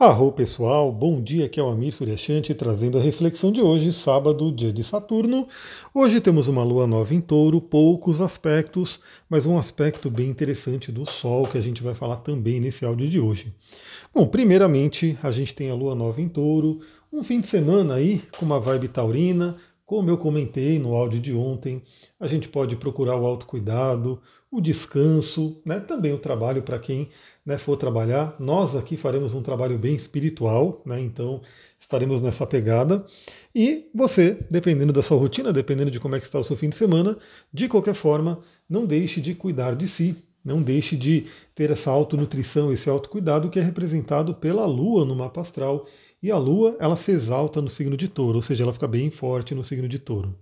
Arro pessoal, bom dia, aqui é o Amir Suryashanti trazendo a reflexão de hoje, sábado, dia de Saturno. Hoje temos uma lua nova em touro, poucos aspectos, mas um aspecto bem interessante do Sol que a gente vai falar também nesse áudio de hoje. Bom, primeiramente a gente tem a lua nova em touro, um fim de semana aí com uma vibe taurina, como eu comentei no áudio de ontem, a gente pode procurar o autocuidado, o descanso, né? também o trabalho para quem né, for trabalhar. Nós aqui faremos um trabalho bem espiritual, né? então estaremos nessa pegada. E você, dependendo da sua rotina, dependendo de como é que está o seu fim de semana, de qualquer forma, não deixe de cuidar de si, não deixe de ter essa autonutrição, esse autocuidado que é representado pela Lua no mapa astral e a Lua, ela se exalta no signo de touro, ou seja, ela fica bem forte no signo de touro.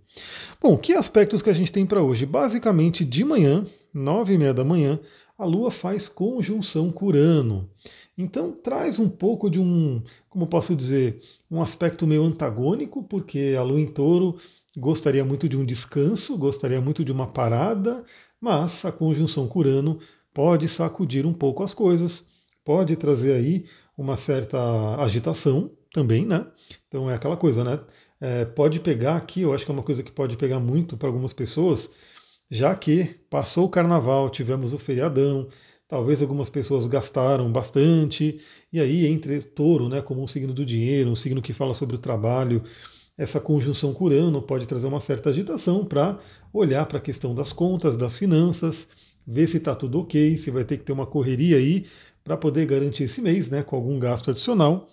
Bom, que aspectos que a gente tem para hoje? Basicamente, de manhã, nove e meia da manhã, a Lua faz conjunção com Urano. Então traz um pouco de um, como posso dizer, um aspecto meio antagônico, porque a Lua em touro gostaria muito de um descanso, gostaria muito de uma parada, mas a conjunção com Urano pode sacudir um pouco as coisas, pode trazer aí uma certa agitação também, né? Então é aquela coisa, né? É, pode pegar aqui, eu acho que é uma coisa que pode pegar muito para algumas pessoas, já que passou o carnaval, tivemos o feriadão, talvez algumas pessoas gastaram bastante, e aí entre touro, né, como um signo do dinheiro, um signo que fala sobre o trabalho, essa conjunção com Urano pode trazer uma certa agitação para olhar para a questão das contas, das finanças, ver se está tudo ok, se vai ter que ter uma correria aí para poder garantir esse mês, né, com algum gasto adicional.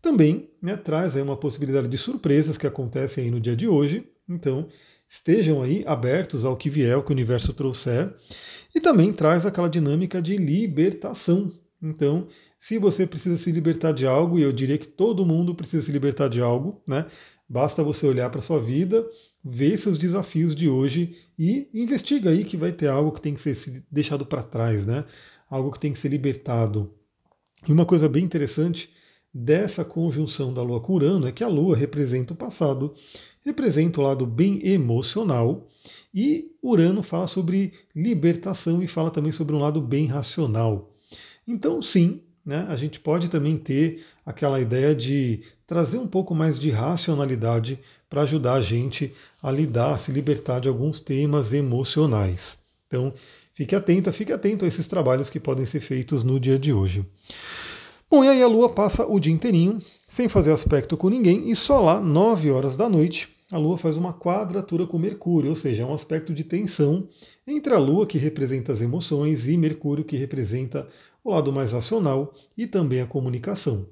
Também né, traz aí uma possibilidade de surpresas que acontecem aí no dia de hoje. Então, estejam aí abertos ao que vier, o que o universo trouxer. E também traz aquela dinâmica de libertação. Então, se você precisa se libertar de algo, e eu diria que todo mundo precisa se libertar de algo, né? Basta você olhar para a sua vida, ver seus desafios de hoje e investiga aí que vai ter algo que tem que ser deixado para trás, né? algo que tem que ser libertado. E uma coisa bem interessante dessa conjunção da Lua com Urano é que a Lua representa o passado, representa o lado bem emocional, e Urano fala sobre libertação e fala também sobre um lado bem racional. Então, sim, né, a gente pode também ter aquela ideia de trazer um pouco mais de racionalidade para ajudar a gente a lidar, a se libertar de alguns temas emocionais. Então, Fique atenta, fique atento a esses trabalhos que podem ser feitos no dia de hoje. Bom, e aí a Lua passa o dia inteirinho sem fazer aspecto com ninguém e só lá, 9 horas da noite, a Lua faz uma quadratura com Mercúrio, ou seja, é um aspecto de tensão entre a Lua, que representa as emoções, e Mercúrio, que representa o lado mais racional e também a comunicação.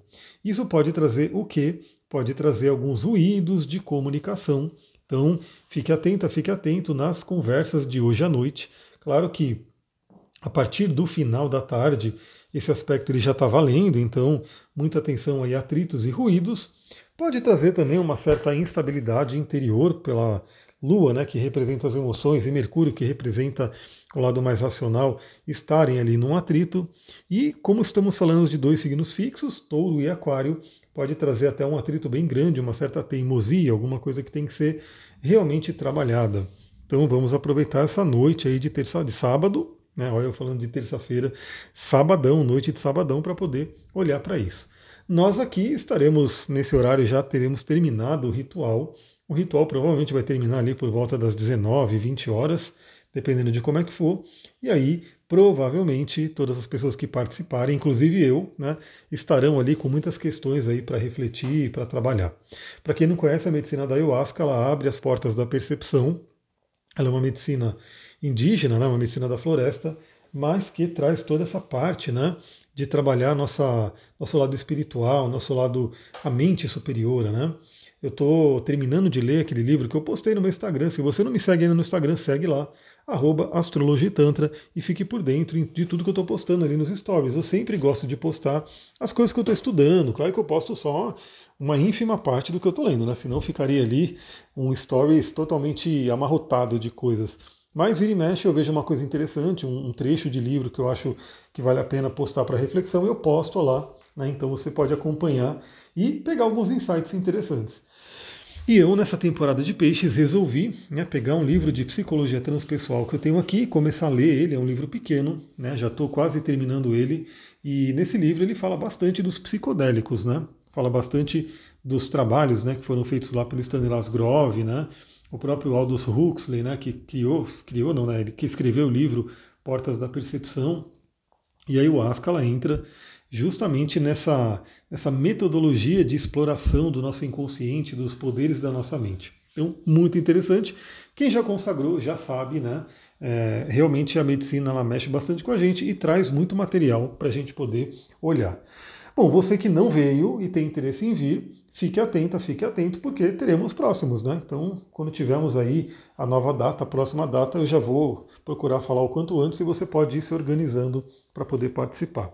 Isso pode trazer o quê? Pode trazer alguns ruídos de comunicação. Então, fique atenta, fique atento nas conversas de hoje à noite, Claro que a partir do final da tarde, esse aspecto ele já está valendo, então muita atenção aí a atritos e ruídos. Pode trazer também uma certa instabilidade interior pela Lua, né, que representa as emoções, e Mercúrio, que representa o lado mais racional, estarem ali num atrito. E como estamos falando de dois signos fixos, Touro e Aquário, pode trazer até um atrito bem grande, uma certa teimosia, alguma coisa que tem que ser realmente trabalhada. Então vamos aproveitar essa noite aí de terça de sábado, né? Olha eu falando de terça-feira, sabadão, noite de sabadão, para poder olhar para isso. Nós aqui estaremos nesse horário já teremos terminado o ritual. O ritual provavelmente vai terminar ali por volta das 19, 20 horas, dependendo de como é que for. E aí, provavelmente, todas as pessoas que participarem, inclusive eu, né, estarão ali com muitas questões aí para refletir, para trabalhar. Para quem não conhece a medicina da ayahuasca, ela abre as portas da percepção ela é uma medicina indígena, né, uma medicina da floresta, mas que traz toda essa parte né, de trabalhar nossa, nosso lado espiritual, nosso lado, a mente superior. Né? Eu estou terminando de ler aquele livro que eu postei no meu Instagram. Se você não me segue ainda no Instagram, segue lá, arroba astrologitantra, e fique por dentro de tudo que eu estou postando ali nos stories. Eu sempre gosto de postar as coisas que eu estou estudando. Claro que eu posto só uma ínfima parte do que eu estou lendo, né? Senão ficaria ali um stories totalmente amarrotado de coisas. Mas vira e mexe eu vejo uma coisa interessante, um, trecho de livro que eu acho que vale a pena postar para reflexão, eu posto lá. Né? Então você pode acompanhar e pegar alguns insights interessantes. E eu, nessa temporada de peixes, resolvi né, pegar um livro de psicologia transpessoal que eu tenho aqui, começar a ler ele, é um livro pequeno, né, já estou quase terminando ele, E nesse livro ele fala bastante dos psicodélicos, né? Fala bastante dos trabalhos né, que foram feitos lá pelo Stanislas Grove, né? O próprio Aldous Huxley, né, que criou, criou não, né, ele que escreveu o livro Portas da Percepção. E aí o Ascala entra justamente nessa, nessa metodologia de exploração do nosso inconsciente, dos poderes da nossa mente. Então, muito interessante. Quem já consagrou já sabe, né? É, realmente a medicina ela mexe bastante com a gente e traz muito material para a gente poder olhar. Bom, você que não veio e tem interesse em vir, fique atenta, fique atento, porque teremos próximos, né? Então, quando tivermos aí a nova data, a próxima data, eu já vou procurar falar o quanto antes e você pode ir se organizando para poder participar.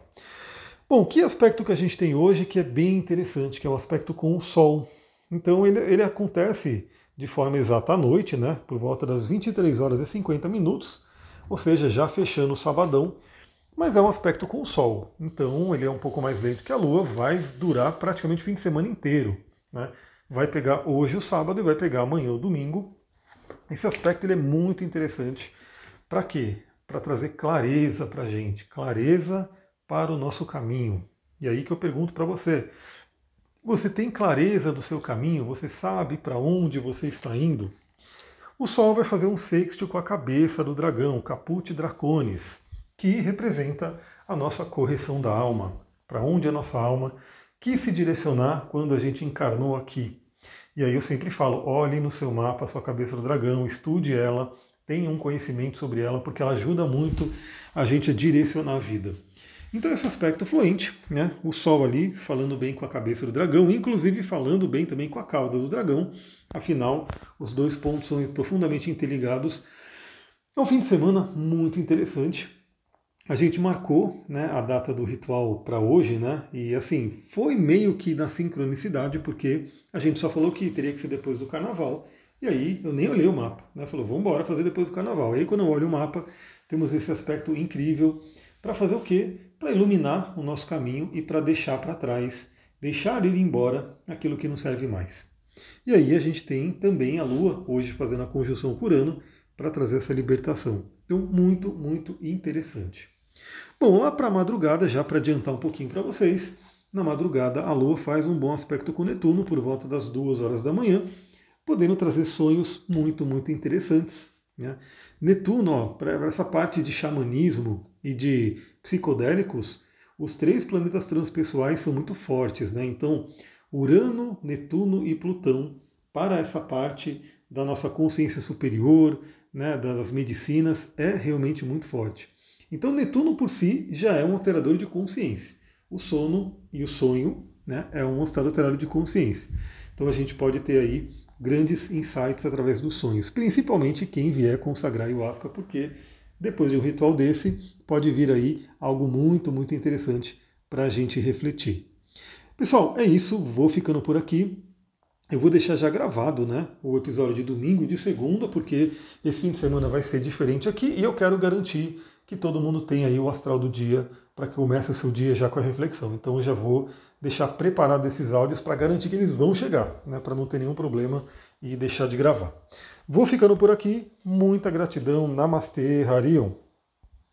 Bom, que aspecto que a gente tem hoje que é bem interessante, que é o aspecto com o Sol. Então, ele, ele acontece de forma exata à noite, né, por volta das 23 horas e 50 minutos, ou seja, já fechando o sabadão, mas é um aspecto com o Sol. Então ele é um pouco mais lento que a Lua, vai durar praticamente o fim de semana inteiro. Né? Vai pegar hoje o sábado e vai pegar amanhã o domingo. Esse aspecto ele é muito interessante. Para quê? Para trazer clareza para a gente, clareza para o nosso caminho. E aí que eu pergunto para você, você tem clareza do seu caminho? Você sabe para onde você está indo? O Sol vai fazer um sexto com a cabeça do dragão, Caput Draconis, que representa a nossa correção da alma. Para onde a nossa alma quis se direcionar quando a gente encarnou aqui. E aí eu sempre falo, olhe no seu mapa a sua cabeça do dragão, estude ela, tenha um conhecimento sobre ela, porque ela ajuda muito a gente a direcionar a vida. Então esse aspecto fluente, né? o Sol ali falando bem com a cabeça do dragão, inclusive falando bem também com a cauda do dragão, afinal os dois pontos são profundamente interligados. É um fim de semana muito interessante. A gente marcou né, a data do ritual para hoje, né? E assim, foi meio que na sincronicidade, porque a gente só falou que teria que ser depois do carnaval. E aí eu nem olhei o mapa, né? Falou, vamos embora fazer depois do carnaval. E aí quando eu olho o mapa, temos esse aspecto incrível para fazer o quê? Para iluminar o nosso caminho e para deixar para trás, deixar ir embora aquilo que não serve mais. E aí a gente tem também a Lua, hoje fazendo a conjunção com Urano, para trazer essa libertação. Então, muito, muito interessante. Bom, lá para a madrugada, já para adiantar um pouquinho para vocês, na madrugada a Lua faz um bom aspecto com Netuno por volta das duas horas da manhã, podendo trazer sonhos muito, muito interessantes. Né? Netuno, para essa parte de xamanismo, e de psicodélicos, os três planetas transpessoais são muito fortes, né? Então, Urano, Netuno e Plutão, para essa parte da nossa consciência superior, né, das medicinas, é realmente muito forte. Então, Netuno por si já é um alterador de consciência. O sono e o sonho né, é um estado alterado de consciência. Então, a gente pode ter aí grandes insights através dos sonhos, principalmente quem vier consagrar ayahuasca, porque depois de um ritual desse, pode vir aí algo muito, muito interessante para a gente refletir. Pessoal, é isso, vou ficando por aqui. Eu vou deixar já gravado né, o episódio de domingo e de segunda, porque esse fim de semana vai ser diferente aqui e eu quero garantir que todo mundo tenha aí o astral do dia para que comece o seu dia já com a reflexão. Então eu já vou deixar preparado esses áudios para garantir que eles vão chegar, né, para não ter nenhum problema e deixar de gravar. Vou ficando por aqui. Muita gratidão. Namastê, Harion.